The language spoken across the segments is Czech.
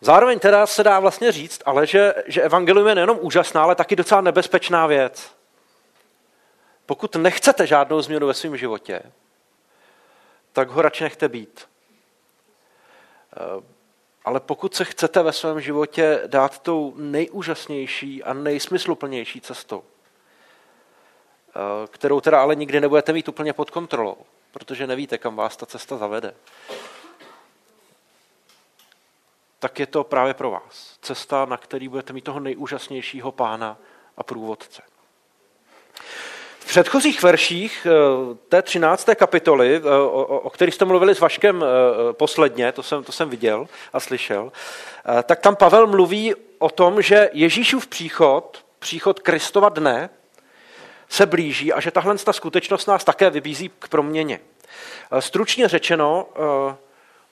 Zároveň teda se dá vlastně říct, ale že, že evangelium je nejenom úžasná, ale taky docela nebezpečná věc. Pokud nechcete žádnou změnu ve svém životě, tak ho radši nechte být. Eh, ale pokud se chcete ve svém životě dát tou nejúžasnější a nejsmysluplnější cestou, eh, kterou teda ale nikdy nebudete mít úplně pod kontrolou, protože nevíte, kam vás ta cesta zavede, tak je to právě pro vás. Cesta, na který budete mít toho nejúžasnějšího pána a průvodce. V předchozích verších eh, té 13. kapitoly, eh, o, o kterých jste mluvili s Vaškem eh, posledně, to jsem, to jsem viděl a slyšel, tak tam Pavel mluví o tom, že Ježíšův příchod, příchod Kristova dne, se blíží a že tahle ta skutečnost nás také vybízí k proměně. Stručně řečeno,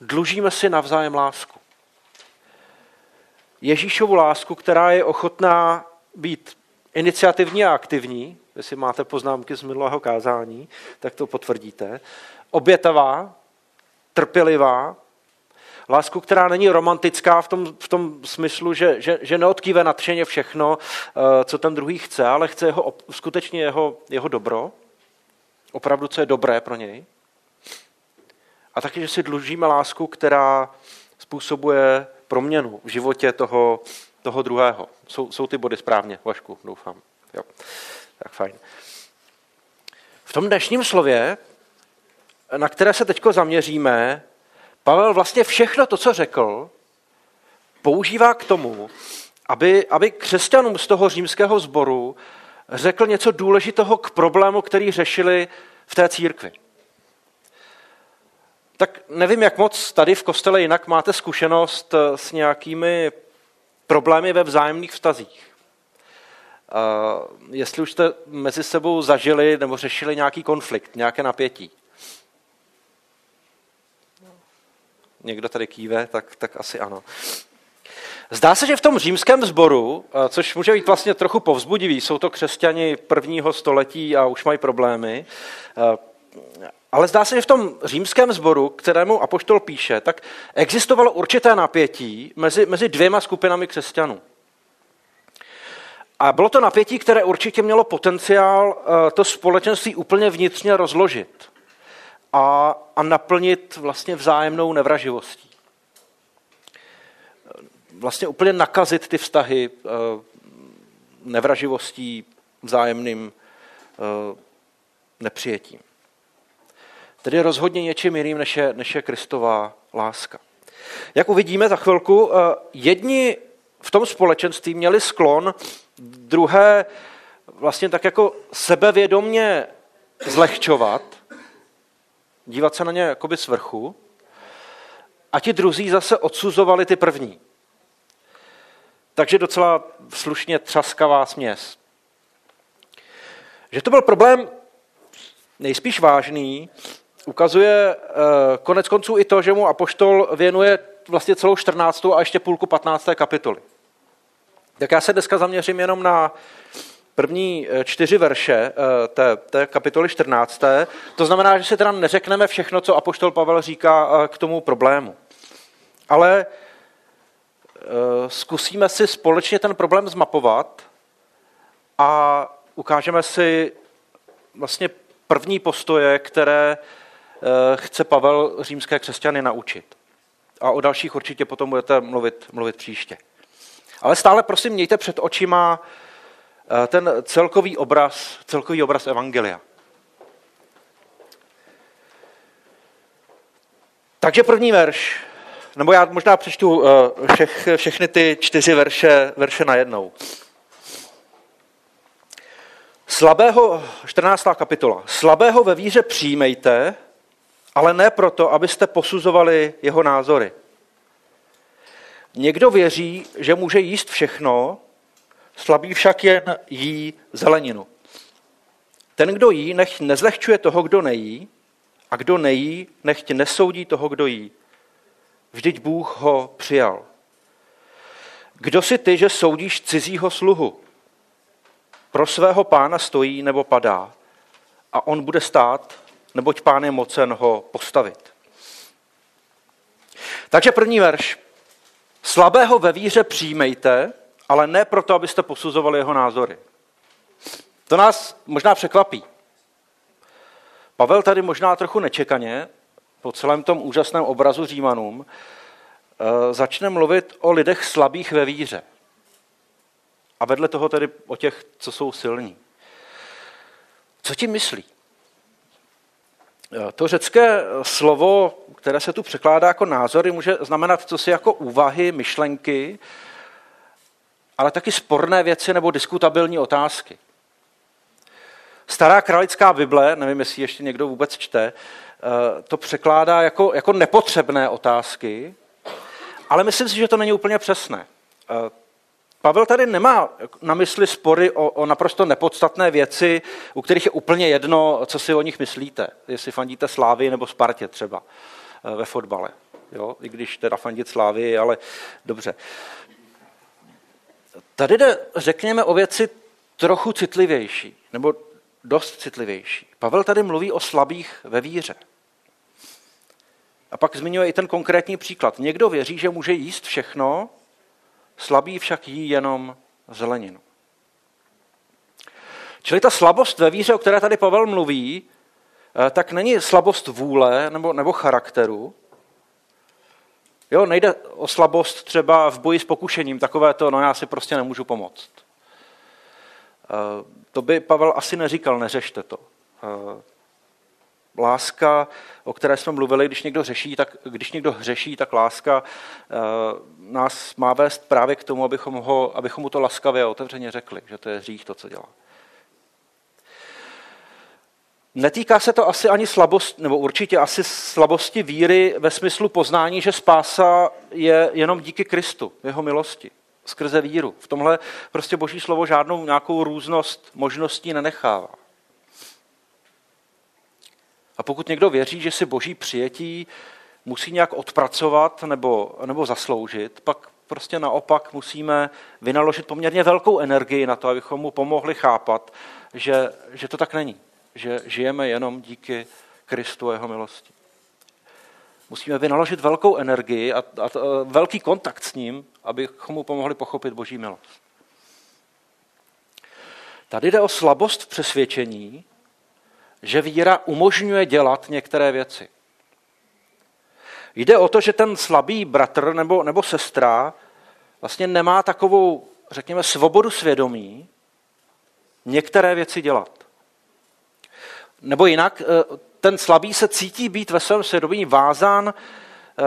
dlužíme si navzájem lásku. Ježíšovu lásku, která je ochotná být iniciativní a aktivní, jestli máte poznámky z minulého kázání, tak to potvrdíte, obětavá, trpělivá, lásku, která není romantická v tom, v tom smyslu, že, že, že neodkýve nadšeně všechno, eh, co ten druhý chce, ale chce jeho, skutečně jeho, jeho dobro, opravdu, co je dobré pro něj. A taky, že si dlužíme lásku, která způsobuje proměnu v životě toho, toho druhého. Jsou, jsou ty body správně, Vašku, doufám. Jo. Tak fajn. V tom dnešním slově, na které se teď zaměříme, Pavel vlastně všechno to, co řekl, používá k tomu, aby, aby křesťanům z toho římského sboru řekl něco důležitého k problému, který řešili v té církvi. Tak nevím, jak moc tady v kostele jinak máte zkušenost eh, s nějakými problémy ve vzájemných vztazích. Uh, jestli už jste mezi sebou zažili nebo řešili nějaký konflikt, nějaké napětí. Někdo tady kýve, tak, tak asi ano. Zdá se, že v tom římském sboru, eh, což může být vlastně trochu povzbudivý, jsou to křesťani prvního století a už mají problémy, ale zdá se, že v tom římském sboru, kterému apoštol píše, tak existovalo určité napětí mezi, mezi dvěma skupinami křesťanů. A bylo to napětí, které určitě mělo potenciál eh, to společenství úplně vnitřně rozložit a, a naplnit vlastně vzájemnou nevraživostí. Vlastně úplně nakazit ty vztahy eh, nevraživostí, vzájemným eh, nepřijetím. Tedy rozhodně něčím jiným, než je, než je Kristová láska. Jak uvidíme za chvilku, eh, jedni v tom společenství měli sklon druhé vlastně tak jako sebevědomně zlehčovat, dívat se na ně jakoby z vrchu, a ti druzí zase odsuzovali ty první. Takže docela slušně třaskavá směs. Že to byl problém nejspíš vážný, ukazuje eh, konec konců i to, že mu Apoštol věnuje vlastně celou 14. a ještě půlku 15. kapitoly. Tak já se dneska zaměřím jenom na první eh, čtyři verše eh, té, té kapitoly 14. To znamená, že si teda neřekneme všechno, co Apoštol Pavel říká k tomu problému. Ale zkusíme si společně ten problém zmapovat a ukážeme si vlastně první postoje, které chce Pavel římské křesťany naučit. A o dalších určitě potom budete mluvit, mluvit příště. Ale stále prosím mějte před očima eh, ten celkový obraz, celkový obraz Evangelia. Takže první verš, nebo já možná přečtu eh, všech, všechny ty čtyři verše, verše najednou. Slabého, 14. kapitola. Slabého ve víře přijmejte, ale ne proto, abyste posuzovali jeho názory. Někdo věří, že může jíst všechno, slabý však jen jí zeleninu. Ten, kdo jí, nech nezlehčuje toho, kdo nejí, a kdo nejí, nechť nesoudí toho, kdo jí. Vždyť Bůh ho přijal. Kdo si ty, že soudíš cizího sluhu? Pro svého pána stojí nebo padá a on bude stát, neboť pán je mocen ho postavit. Takže první verš. Slabého ve víře přijmejte, ale ne proto, abyste posuzovali jeho názory. To nás možná překvapí. Pavel tady možná trochu nečekaně, po celém tom úžasném obrazu Římanům, eh, začne mluvit o lidech slabých ve víře. A vedle toho tedy o těch, co jsou silní. Co ti myslí? Eh, to řecké slovo, které se tu překládá jako názory, může znamenat co si jako úvahy, myšlenky, ale taky sporné věci nebo diskutabilní otázky. Stará kralická Bible, nevím, jestli ještě někdo vůbec čte, eh, to překládá jako, jako nepotřebné otázky, ale myslím si, že to není úplně přesné. Pavel tady nemá na mysli spory o, o naprosto nepodstatné věci, u kterých je úplně jedno, co si o nich myslíte. Jestli fandíte Slávy nebo Spartě třeba eh, ve fotbale. Jo? I když teda fandit Slávy, ale dobře. Tady jde, řekněme, o věci trochu citlivější, nebo dost citlivější. Pavel tady mluví o slabých ve víře. A pak zmiňuje i ten konkrétní příklad. Někdo věří, že může jíst všechno, slabý však jí jenom zeleninu. Čili ta slabost ve víře, o které tady Pavel mluví, eh, tak není slabost vůle nebo, nebo charakteru. Jo, nejde o slabost třeba v boji s pokušením, takové to, no já si prostě nemůžu pomoct. Eh, to by Pavel asi neříkal, neřešte to. Láska, o které jsme mluvili, když někdo, řeší, tak, když někdo hřeší, tak láska eh, nás má vést právě k tomu, abychom, ho, abychom mu to laskavě a otevřeně řekli, že to je hřích to, co dělá. Netýká se to asi ani slabost, nebo určitě asi slabosti víry ve smyslu poznání, že spása je jenom díky Kristu, jeho milosti skrze víru. V tomhle prostě boží slovo žádnou nějakou různost možností nenechává. A pokud někdo věří, že si boží přijetí musí nějak odpracovat nebo, nebo zasloužit, pak prostě naopak musíme vynaložit poměrně velkou energii na to, abychom mu pomohli chápat, že, že to tak není. Že žijeme jenom díky Kristu a jeho milosti. Musíme vynaložit velkou energii a, a, a velký kontakt s ním, abychom mu pomohli pochopit Boží milost. Tady jde o slabost v přesvědčení, že víra umožňuje dělat některé věci. Jde o to, že ten slabý bratr nebo, nebo sestra vlastně nemá takovou, řekněme, svobodu svědomí některé věci dělat. Nebo jinak, eh, ten slabý se cítí být ve svém svědomí vázán eh,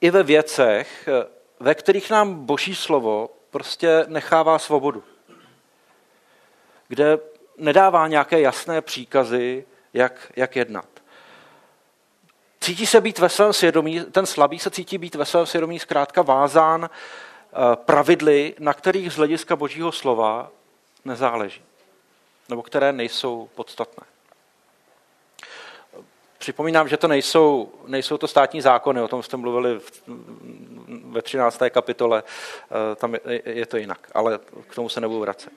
i ve věcech, eh, ve kterých nám boží slovo prostě nechává svobodu. Kde nedává nějaké jasné příkazy, jak, jak jednat. Cítí se být ve svém svědomí, ten slabý se cítí být ve svém svědomí zkrátka vázán eh, pravidly, na kterých z hlediska božího slova nezáleží, nebo které nejsou podstatné. Připomínám, že to nejsou, nejsou to státní zákony, o tom jste mluvili v, ve 13. kapitole, eh, tam je, je to jinak, ale k tomu se nebudu vracet.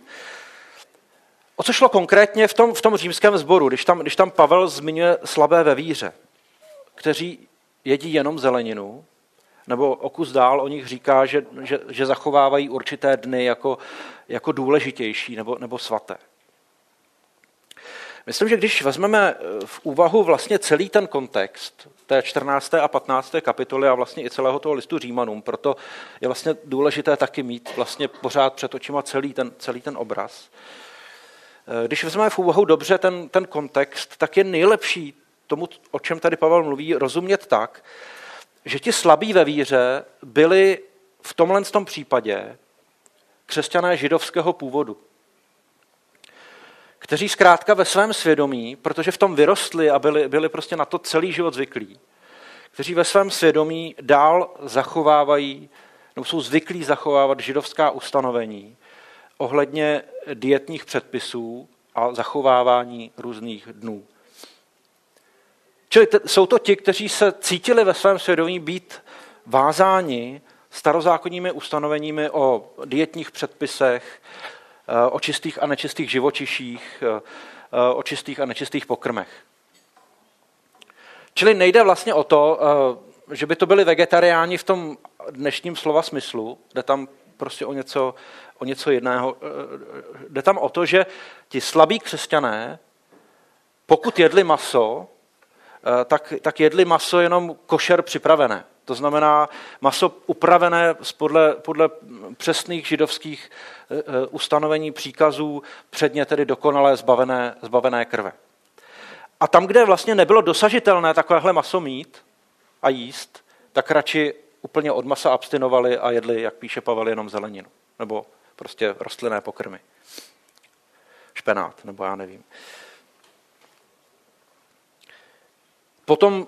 O co šlo konkrétně v tom, v tom římském sboru, když tam, když tam Pavel zmiňuje slabé ve víře, kteří jedí jenom zeleninu, nebo o kus dál o nich říká, že, že, že zachovávají určité dny jako, jako důležitější nebo, nebo svaté. Myslím, že když vezmeme eh, v úvahu vlastně celý ten kontext té 14. a 15. kapitoly a vlastně i celého toho listu Římanům, proto je vlastně důležité taky mít vlastně pořád před očima celý ten, celý ten obraz. Eh, když vezmeme v úvahu dobře ten, ten kontext, tak je nejlepší tomu, o čem tady Pavel mluví, rozumět tak, že ti slabí ve víře byli v tomhle tom případě křesťané židovského původu kteří zkrátka ve svém svědomí, protože v tom vyrostli a byli, byli prostě na to celý život zvyklí, kteří ve svém svědomí dál zachovávají, nebo jsou zvyklí zachovávat židovská ustanovení ohledně dietních předpisů a zachovávání různých dnů. Čili t- jsou to ti, kteří se cítili ve svém svědomí být vázáni starozákonními ustanoveními o dietních předpisech, Eh, o čistých a nečistých živočiších, eh, eh, o čistých a nečistých pokrmech. Čili nejde vlastně o to, že by to byli vegetariáni v tom dnešním slova smyslu, jde tam prostě o něco, o něco jiného. Jde tam o to, že ti slabí křesťané, pokud jedli maso, tak, tak jedli maso jenom košer připravené. To znamená maso upravené podle, podle přesných židovských eh, eh, ustanovení příkazů, předně tedy dokonale zbavené, zbavené krve. A tam, kde vlastně nebylo dosažitelné takovéhle maso mít a jíst, tak radši úplně od masa abstinovali a jedli, jak píše Pavel, jenom zeleninu. Nebo prostě rostlinné pokrmy. Špenát, nebo já nevím. Potom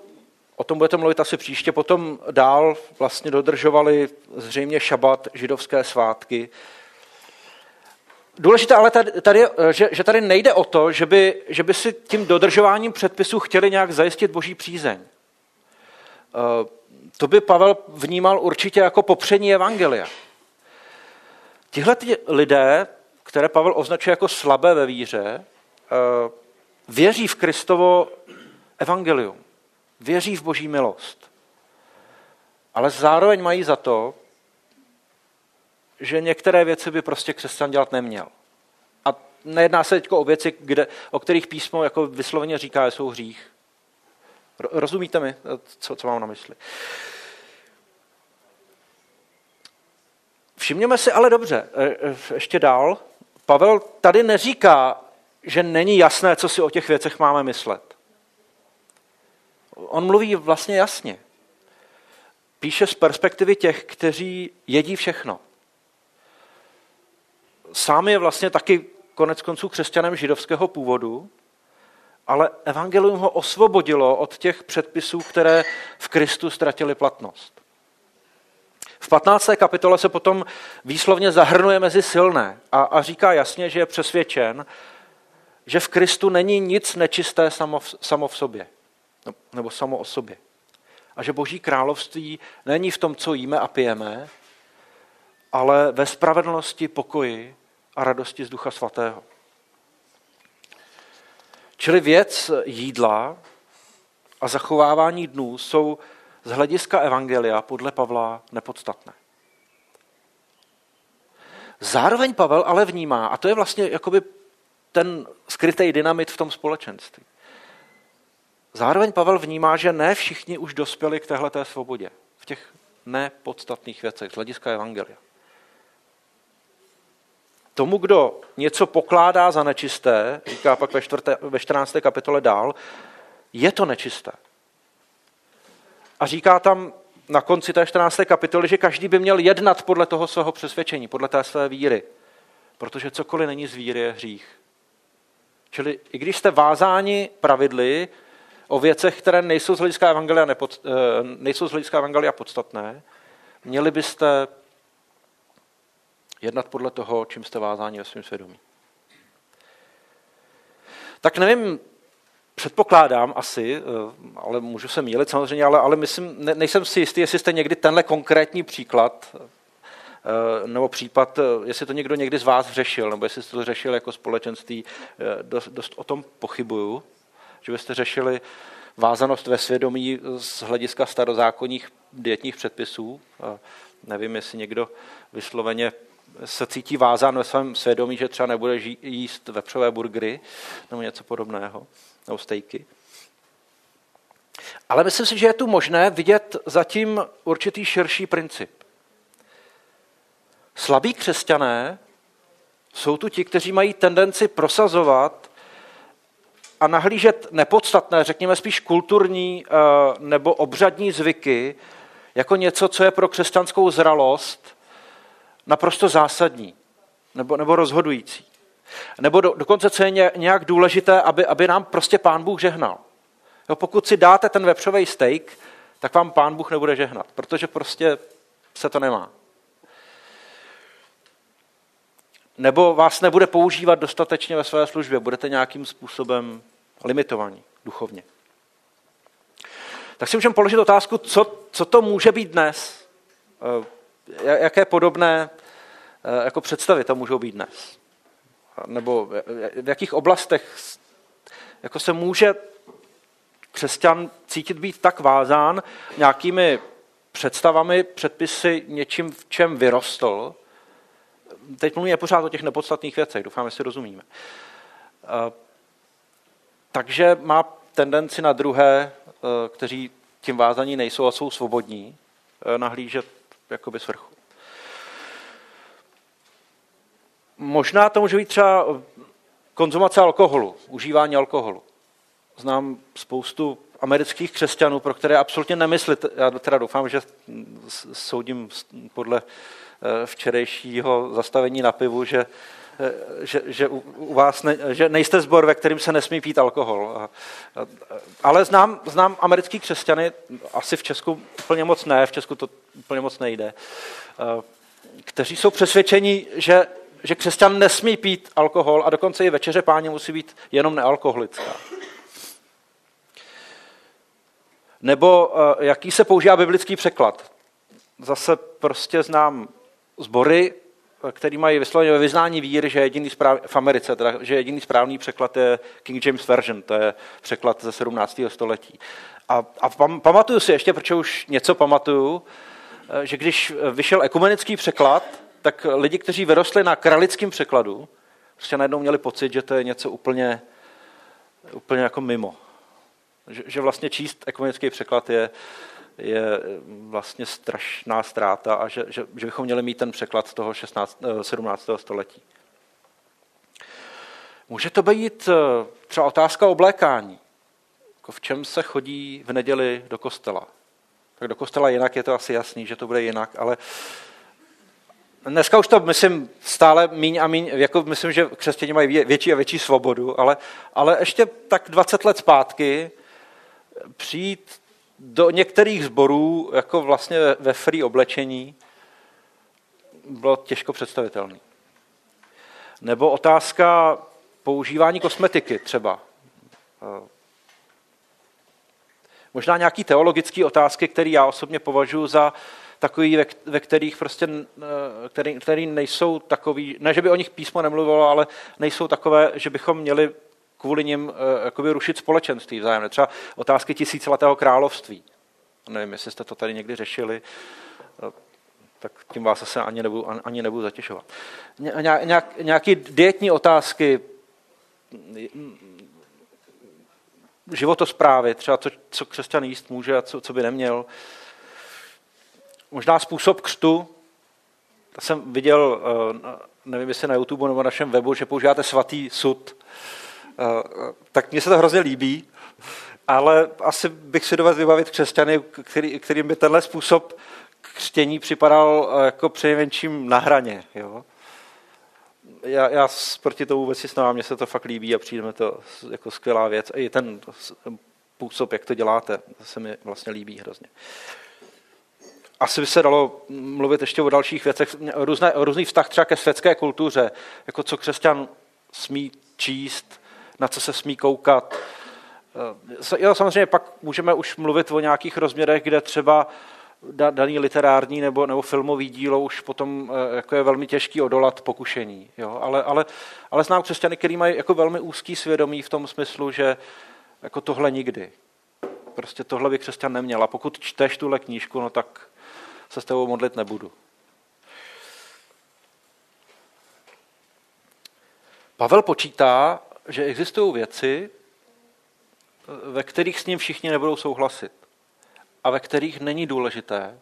o tom budete mluvit asi příště, potom dál vlastně dodržovali zřejmě šabat, židovské svátky. Důležité ale tady, tady že, že tady nejde o to, že by, že by si tím dodržováním předpisů chtěli nějak zajistit boží přízeň. Eh, to by Pavel vnímal určitě jako popření evangelia. Tihle lidé, které Pavel označuje jako slabé ve víře, eh, věří v Kristovo evangelium věří v boží milost. Ale zároveň mají za to, že některé věci by prostě křesťan dělat neměl. A nejedná se teď o věci, kde, o kterých písmo jako vysloveně říká, že jsou hřích. Rozumíte mi, co, co mám na mysli? Všimněme si ale dobře, e, e, ještě dál, Pavel tady neříká, že není jasné, co si o těch věcech máme myslet on mluví vlastně jasně. Píše z perspektivy těch, kteří jedí všechno. Sám je vlastně taky konec konců křesťanem židovského původu, ale evangelium ho osvobodilo od těch předpisů, které v Kristu ztratili platnost. V 15. kapitole se potom výslovně zahrnuje mezi silné a, a říká jasně, že je přesvědčen, že v Kristu není nic nečisté samo v, samo v sobě. No, nebo samo o sobě. A že Boží království není v tom, co jíme a pijeme, ale ve spravedlnosti, pokoji a radosti z Ducha Svatého. Čili věc jídla a zachovávání dnů jsou z hlediska Evangelia podle Pavla nepodstatné. Zároveň Pavel ale vnímá, a to je vlastně jakoby ten skrytý dynamit v tom společenství, Zároveň Pavel vnímá, že ne všichni už dospěli k téhleté svobodě. V těch nepodstatných věcech z hlediska Evangelia. Tomu, kdo něco pokládá za nečisté, říká pak ve, čtvrté, ve 14. kapitole dál, je to nečisté. A říká tam na konci té 14. kapitoly, že každý by měl jednat podle toho svého přesvědčení, podle té své víry. Protože cokoliv není z víry, je hřích. Čili i když jste vázáni pravidly, o věcech, které nejsou z hlediska evangelia, nepod, eh, nejsou z hlediska evangelia podstatné, měli byste jednat podle toho, čím jste vázáni ve svém svědomí. Tak nevím, předpokládám asi, eh, ale můžu se mílit samozřejmě, ale, ale myslím, ne, nejsem si jistý, jestli jste někdy tenhle konkrétní příklad eh, nebo případ, jestli to někdo někdy z vás řešil, nebo jestli jste to řešil jako společenství, dost, dost o tom pochybuju že byste řešili vázanost ve svědomí z hlediska starozákonních dietních předpisů. Nevím, jestli někdo vysloveně se cítí vázán ve svém svědomí, že třeba nebude jíst vepřové burgery nebo něco podobného, nebo stejky. Ale myslím si, že je tu možné vidět zatím určitý širší princip. Slabí křesťané jsou tu ti, kteří mají tendenci prosazovat a nahlížet nepodstatné, řekněme spíš kulturní eh, nebo obřadní zvyky, jako něco, co je pro křesťanskou zralost naprosto zásadní nebo, nebo rozhodující. Nebo do, dokonce, co je nějak důležité, aby, aby nám prostě pán Bůh žehnal. Jo, pokud si dáte ten vepřový steak, tak vám pán Bůh nebude žehnat, protože prostě se to nemá. Nebo vás nebude používat dostatečně ve své službě, budete nějakým způsobem limitovaní duchovně. Tak si můžeme položit otázku, co, co to může být dnes? Eh, jaké podobné eh, jako představy to můžou být dnes? Nebo v jakých oblastech jako se může křesťan cítit být tak vázán nějakými představami, předpisy, něčím, v čem vyrostl. Teď mluvíme pořád o těch nepodstatných věcech, doufám, že si rozumíme. Eh, takže má tendenci na druhé, eh, kteří tím vázaní nejsou a jsou svobodní, eh, nahlížet jakoby svrchu. Možná to může být třeba konzumace alkoholu, užívání alkoholu. Znám spoustu amerických křesťanů, pro které absolutně nemyslit, já teda doufám, že soudím podle včerejšího zastavení na pivu, že Eh, že, že u vás ne, že nejste zbor, ve kterým se nesmí pít alkohol. Ale znám, znám americký křesťany, asi v Česku úplně moc ne, v Česku to úplně moc nejde, eh, kteří jsou přesvědčeni, že, že křesťan nesmí pít alkohol a dokonce i večeře páně musí být jenom nealkoholická. Nebo eh, jaký se používá biblický překlad. Zase prostě znám zbory, který mají vysloveně ve vyznání víry, že jediný správ, v Americe, teda, že jediný správný překlad je King James Version, to je překlad ze 17. století. A, a pam, pamatuju si ještě, protože už něco pamatuju, eh, že když vyšel ekumenický překlad, tak lidi, kteří vyrostli na kralickém překladu, prostě najednou měli pocit, že to je něco úplně, úplně jako mimo. Že, že vlastně číst ekumenický překlad je, je vlastně strašná ztráta a že, že, že bychom měli mít ten překlad z toho 16, 17. Eh, století. Může to být eh, třeba otázka oblékání. Jako v čem se chodí v neděli do kostela? Tak do kostela jinak je to asi jasný, že to bude jinak, ale dneska už to myslím stále míň a míň, jako myslím, že křesťané mají větší a větší svobodu, ale, ale ještě tak 20 let zpátky přijít do některých sborů, jako vlastně ve free oblečení, bylo těžko představitelný. Nebo otázka používání kosmetiky třeba. Eh, možná nějaký teologické otázky, které já osobně považuji za takový, ve, ve kterých prostě, eh, který, který nejsou takový, ne, že by o nich písmo nemluvilo, ale nejsou takové, že bychom měli kvůli nim uh, jakoby rušit společenství vzájemné. Třeba otázky tisíciletého království. Nevím, jestli jste to tady někdy řešili, uh, tak tím vás asi ani nebudu, ani nebudu zatěšovat. Nějak, nějaké dietní otázky, životosprávy, třeba co, co křesťan jíst může a co, co by neměl. Možná způsob křtu. Já jsem viděl, nevím, jestli na YouTube nebo na našem webu, že používáte svatý sud Eh, tak mně se to hrozně líbí, ale asi bych si dovedl vybavit křesťany, který, kterým by tenhle způsob křtění připadal eh, jako přejmenším na hraně. Jo? Já, já proti tomu vůbec si mně se to fakt líbí a přijde to jako skvělá věc. I ten způsob, jak to děláte, se mi vlastně líbí hrozně. Asi by se dalo mluvit ještě o dalších věcech, různé, různý vztah třeba ke světské kultuře, jako co křesťan smí číst, na co se smí koukat. Eh, jo, samozřejmě pak můžeme už mluvit o nějakých rozměrech, kde třeba daný literární nebo, nebo filmový dílo už potom eh, jako je velmi těžký odolat pokušení. Jo? Ale, ale, ale znám křesťany, který mají jako velmi úzký svědomí v tom smyslu, že jako tohle nikdy. Prostě tohle by křesťan neměl. A pokud čteš tuhle knížku, no tak se s tebou modlit nebudu. Pavel počítá, že existují věci, ve kterých s ním všichni nebudou souhlasit a ve kterých není důležité,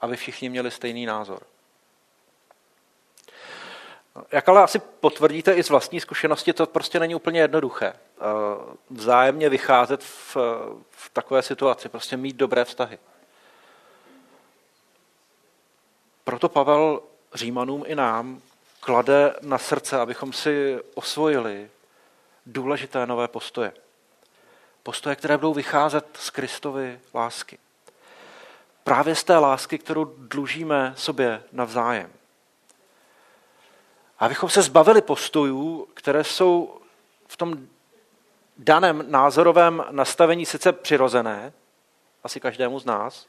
aby všichni měli stejný názor. Jak ale asi potvrdíte i z vlastní zkušenosti, to prostě není úplně jednoduché. Vzájemně vycházet v, v takové situaci, prostě mít dobré vztahy. Proto Pavel Římanům i nám klade na srdce, abychom si osvojili důležité nové postoje. Postoje, které budou vycházet z Kristovy lásky. Právě z té lásky, kterou dlužíme sobě navzájem. Abychom se zbavili postojů, které jsou v tom daném názorovém nastavení sice přirozené, asi každému z nás,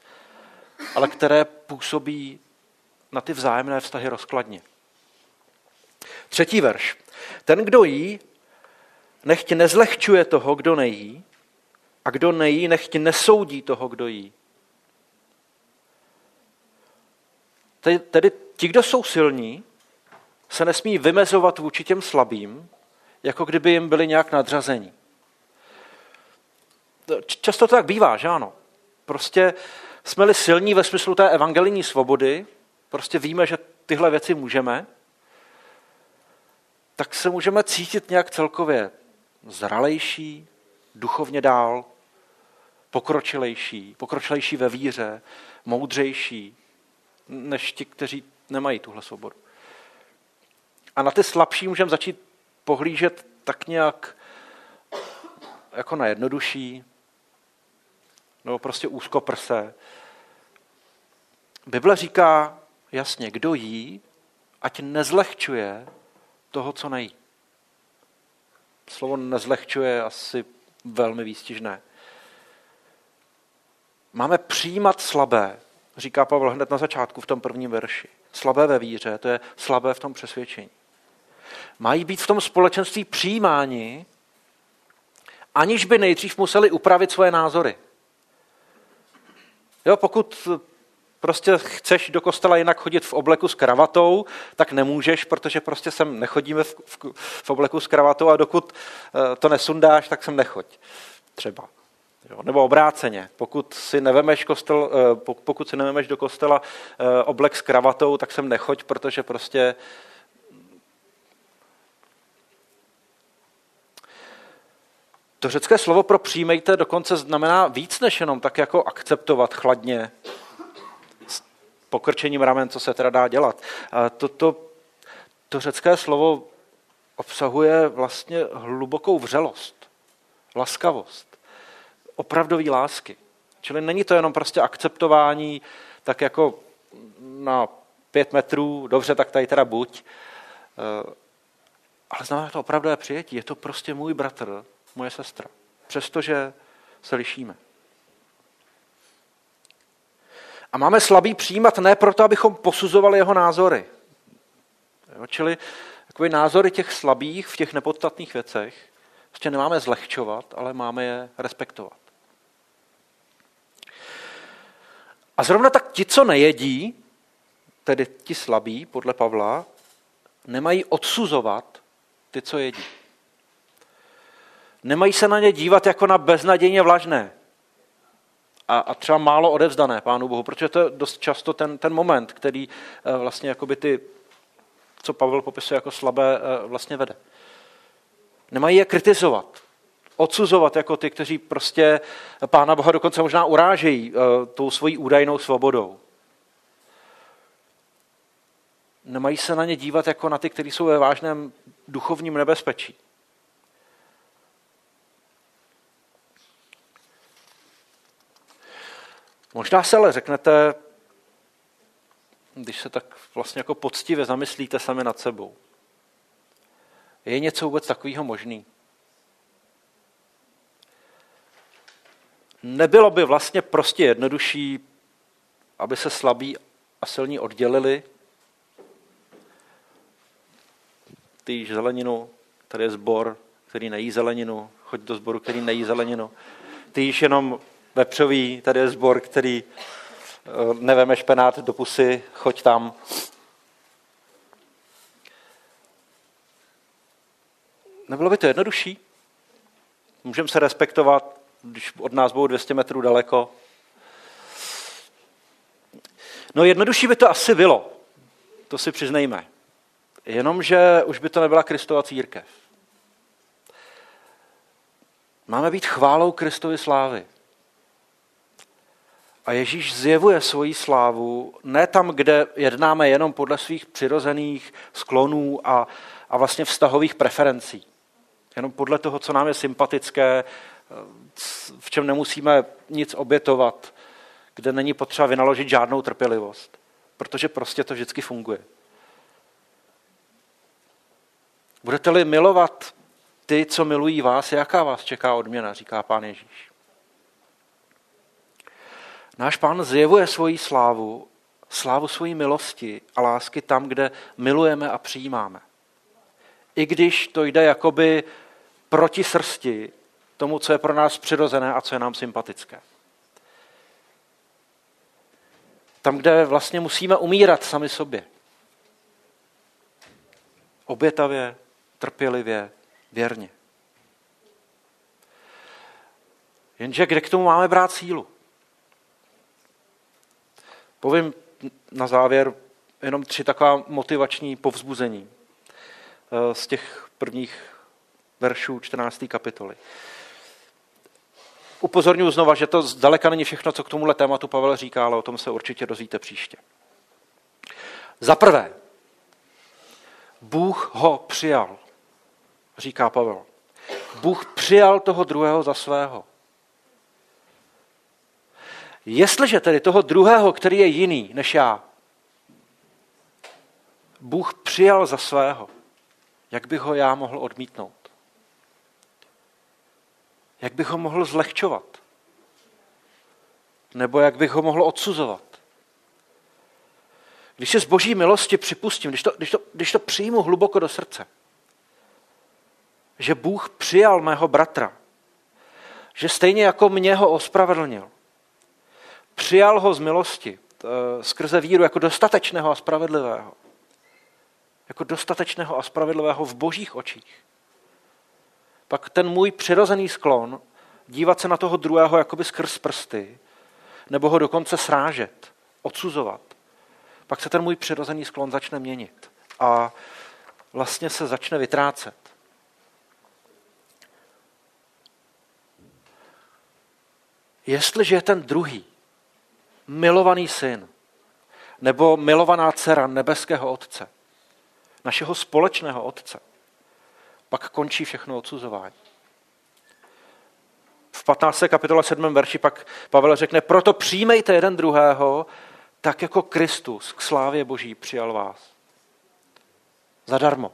ale které působí na ty vzájemné vztahy rozkladně. Třetí verš. Ten, kdo jí, nechť nezlehčuje toho, kdo nejí, a kdo nejí, nechť nesoudí toho, kdo jí. Tedy ti, kdo jsou silní, se nesmí vymezovat vůči těm slabým, jako kdyby jim byli nějak nadřazení. Často to tak bývá, že ano? Prostě jsme-li silní ve smyslu té evangelijní svobody, prostě víme, že tyhle věci můžeme, tak se můžeme cítit nějak celkově zralejší, duchovně dál, pokročilejší, pokročilejší ve víře, moudřejší, než ti, kteří nemají tuhle svobodu. A na ty slabší můžeme začít pohlížet tak nějak jako na jednodušší, nebo prostě úzkoprse. Bible říká jasně, kdo jí, ať nezlehčuje toho, co nejí. Slovo nezlehčuje je asi velmi výstižné. Máme přijímat slabé, říká Pavel hned na začátku v tom prvním verši. Slabé ve víře, to je slabé v tom přesvědčení. Mají být v tom společenství přijímáni, aniž by nejdřív museli upravit svoje názory. Jo, pokud prostě chceš do kostela jinak chodit v obleku s kravatou, tak nemůžeš, protože prostě sem nechodíme v, v, v obleku s kravatou a dokud eh, to nesundáš, tak sem nechoď. Třeba. Jo, nebo obráceně. Pokud si nevemeš, kostel, eh, pokud si nevemeš do kostela eh, oblek s kravatou, tak sem nechoď, protože prostě To řecké slovo pro přijmejte dokonce znamená víc než jenom tak jako akceptovat chladně pokrčením ramen, co se teda dá dělat. A to, řecké slovo obsahuje vlastně hlubokou vřelost, laskavost, opravdový lásky. Čili není to jenom prostě akceptování tak jako na pět metrů, dobře, tak tady teda buď, eh, ale znamená to opravdové přijetí. Je to prostě můj bratr, moje sestra. Přestože se lišíme. A máme slabý přijímat ne proto, abychom posuzovali jeho názory. Jo, čili jakoby názory těch slabých v těch nepodstatných věcech prostě nemáme zlehčovat, ale máme je respektovat. A zrovna tak ti, co nejedí, tedy ti slabí, podle Pavla, nemají odsuzovat ty, co jedí. Nemají se na ně dívat jako na beznadějně vlažné a, a třeba málo odevzdané Pánu Bohu, protože to je dost často ten, ten moment, který eh, vlastně jakoby ty, co Pavel popisuje jako slabé, eh, vlastně vede. Nemají je kritizovat, odsuzovat jako ty, kteří prostě Pána Boha dokonce možná urážejí eh, tou svojí údajnou svobodou. Nemají se na ně dívat jako na ty, kteří jsou ve vážném duchovním nebezpečí. Možná se ale řeknete, když se tak vlastně jako poctivě zamyslíte sami nad sebou. Je něco vůbec takového možný? Nebylo by vlastně prostě jednodušší, aby se slabí a silní oddělili? Ty jíš zeleninu, tady je zbor, který nejí zeleninu, choď do sboru, který nejí zeleninu. Ty jíš jenom vepřový, tady je zbor, který eh, neveme špenát do pusy, choď tam. Nebylo by to jednodušší? Můžeme se respektovat, když od nás budou 200 metrů daleko. No jednodušší by to asi bylo, to si přiznejme. Jenomže už by to nebyla Kristova církev. Máme být chválou Kristovy slávy. A Ježíš zjevuje svoji slávu ne tam, kde jednáme jenom podle svých přirozených sklonů a, a vlastně vztahových preferencí. Jenom podle toho, co nám je sympatické, v čem nemusíme nic obětovat, kde není potřeba vynaložit žádnou trpělivost. Protože prostě to vždycky funguje. Budete-li milovat ty, co milují vás, jaká vás čeká odměna, říká pán Ježíš. Náš pán zjevuje svoji slávu, slávu svojí milosti a lásky tam, kde milujeme a přijímáme. I když to jde jakoby proti srsti tomu, co je pro nás přirozené a co je nám sympatické. Tam, kde vlastně musíme umírat sami sobě. Obětavě, trpělivě, věrně. Jenže kde k tomu máme brát sílu? Povím na závěr jenom tři taková motivační povzbuzení eh, z těch prvních veršů 14. kapitoly. Upozorňuji znova, že to zdaleka není všechno, co k tomuhle tématu Pavel říká, ale o tom se určitě dozvíte příště. Za prvé, Bůh ho přijal, říká Pavel. Bůh přijal toho druhého za svého. Jestliže tedy toho druhého, který je jiný než já, Bůh přijal za svého, jak bych ho já mohl odmítnout? Jak bych ho mohl zlehčovat? Nebo jak bych ho mohl odsuzovat? Když se z boží milosti připustím, když to, když, to, když to přijmu hluboko do srdce, že Bůh přijal mého bratra, že stejně jako mě ho ospravedlnil, přijal ho z milosti skrze víru jako dostatečného a spravedlivého, jako dostatečného a spravedlivého v božích očích, pak ten můj přirozený sklon dívat se na toho druhého jakoby skrz prsty, nebo ho dokonce srážet, odsuzovat, pak se ten můj přirozený sklon začne měnit a vlastně se začne vytrácet. Jestliže je ten druhý milovaný syn nebo milovaná dcera nebeského otce, našeho společného otce, pak končí všechno odsuzování. V 15. kapitole 7. verši pak Pavel řekne, proto přijmejte jeden druhého, tak jako Kristus k slávě Boží přijal vás. Zadarmo.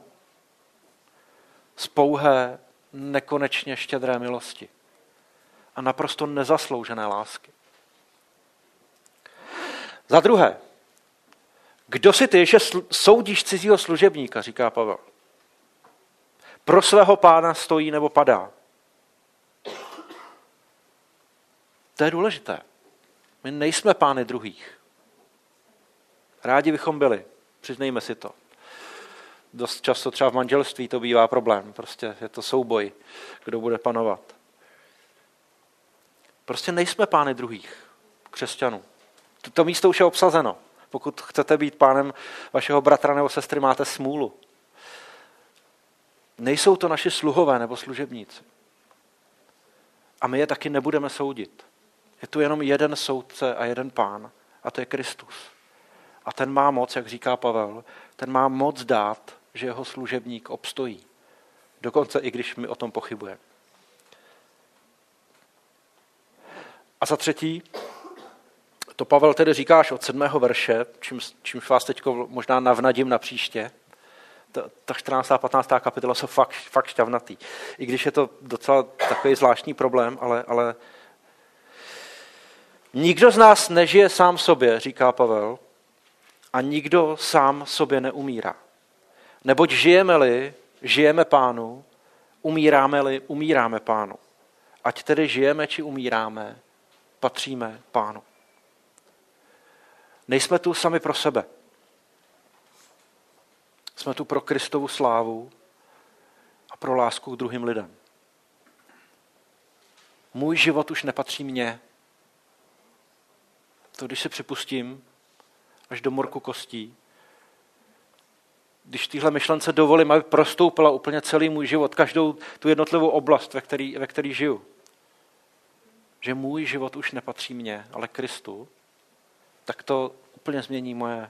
Z pouhé, nekonečně štědré milosti a naprosto nezasloužené lásky. Za druhé, kdo si ty, že soudíš cizího služebníka, říká Pavel. Pro svého pána stojí nebo padá. To je důležité. My nejsme pány druhých. Rádi bychom byli, přiznejme si to. Dost často třeba v manželství to bývá problém. Prostě je to souboj, kdo bude panovat. Prostě nejsme pány druhých křesťanů. To místo už je obsazeno. Pokud chcete být pánem vašeho bratra nebo sestry, máte smůlu. Nejsou to naši sluhové nebo služebníci. A my je taky nebudeme soudit. Je tu jenom jeden soudce a jeden pán, a to je Kristus. A ten má moc, jak říká Pavel, ten má moc dát, že jeho služebník obstojí. Dokonce i když my o tom pochybujeme. A za třetí, to Pavel tedy říkáš od sedmého verše, čím, čímž vás teď možná navnadím na příště. Ta, ta 14. a 15. kapitola jsou fakt, fakt šťavnatý. I když je to docela takový zvláštní problém, ale, ale nikdo z nás nežije sám sobě, říká Pavel, a nikdo sám sobě neumírá. Neboť žijeme-li, žijeme pánu, umíráme-li, umíráme pánu. Ať tedy žijeme či umíráme, patříme pánu. Nejsme tu sami pro sebe. Jsme tu pro Kristovu slávu a pro lásku k druhým lidem. Můj život už nepatří mně. To, když se připustím až do morku kostí, když tyhle myšlence dovolím, aby prostoupila úplně celý můj život, každou tu jednotlivou oblast, ve který, ve který žiju, že můj život už nepatří mně, ale Kristu, tak to úplně změní moje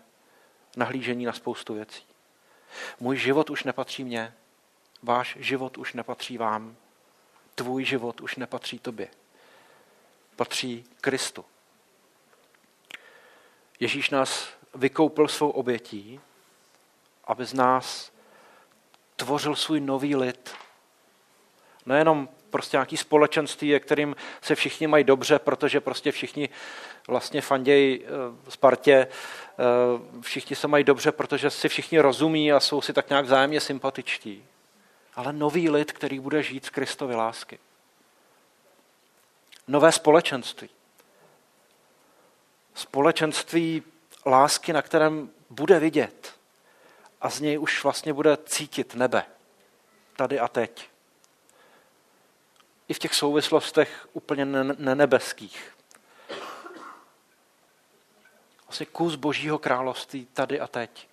nahlížení na spoustu věcí. Můj život už nepatří mně, váš život už nepatří vám, tvůj život už nepatří tobě. Patří Kristu. Ježíš nás vykoupil svou obětí, aby z nás tvořil svůj nový lid. Nejenom prostě nějaký společenství, kterým se všichni mají dobře, protože prostě všichni vlastně fandějí eh, Spartě, eh, všichni se mají dobře, protože si všichni rozumí a jsou si tak nějak vzájemně sympatičtí. Ale nový lid, který bude žít z Kristovy lásky. Nové společenství. Společenství lásky, na kterém bude vidět a z něj už vlastně bude cítit nebe. Tady a teď. I v těch souvislostech úplně nenebeských. Vlastně kus božího království tady a teď.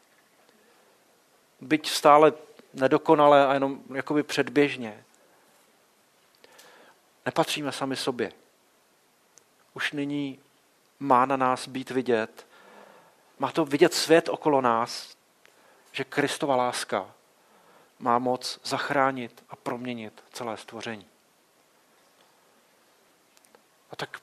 Byť stále nedokonale a jenom jakoby předběžně. Nepatříme sami sobě. Už nyní má na nás být vidět. Má to vidět svět okolo nás, že Kristova láska má moc zachránit a proměnit celé stvoření. A tak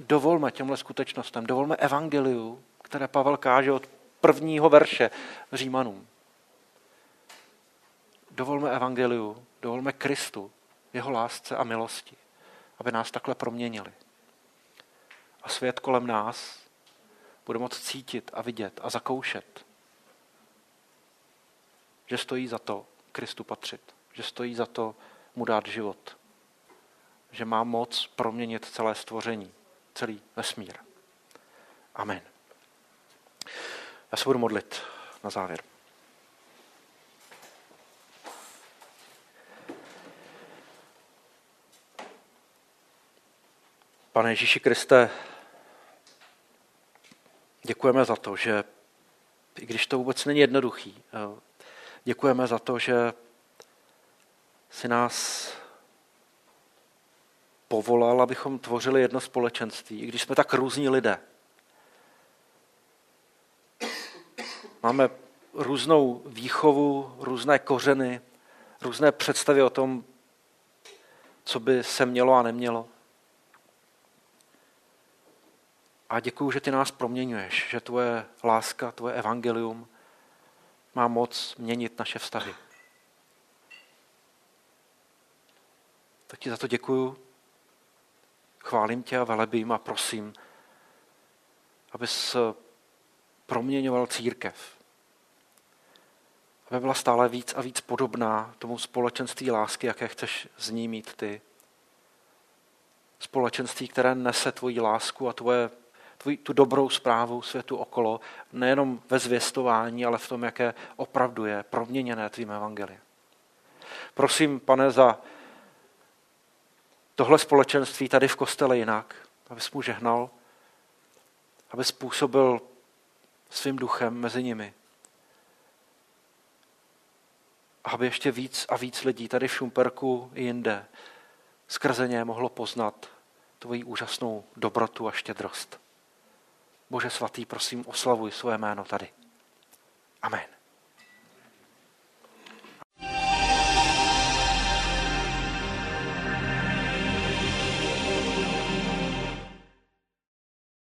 dovolme těmhle skutečnostem, dovolme evangeliu, které Pavel káže od prvního verše Římanům. Dovolme evangeliu, dovolme Kristu, jeho lásce a milosti, aby nás takhle proměnili. A svět kolem nás bude moct cítit a vidět a zakoušet, že stojí za to Kristu patřit, že stojí za to mu dát život, že má moc proměnit celé stvoření, celý vesmír. Amen. Já se budu modlit na závěr. Pane Ježíši Kriste, děkujeme za to, že i když to vůbec není jednoduchý, eh, děkujeme za to, že si nás povolal, abychom tvořili jedno společenství, i když jsme tak různí lidé. Máme různou výchovu, různé kořeny, různé představy o tom, co by se mělo a nemělo. A děkuji, že ty nás proměňuješ, že tvoje láska, tvoje evangelium má moc měnit naše vztahy. Tak ti za to děkuju. Chválím tě a velebím a prosím, abys proměňoval církev. Aby byla stále víc a víc podobná tomu společenství lásky, jaké chceš z ní mít ty. Společenství, které nese tvoji lásku a tvoje tvůj, tu dobrou zprávu světu okolo, nejenom ve zvěstování, ale v tom, jaké opravdu je proměněné tvým evangeliem. Prosím, pane, za tohle společenství tady v kostele jinak, abys mu žehnal, aby způsobil svým duchem mezi nimi. Aby ještě víc a víc lidí tady v Šumperku i jinde skrze ně mohlo poznat tvoji úžasnou dobrotu a štědrost. Bože svatý, prosím, oslavuj své jméno tady.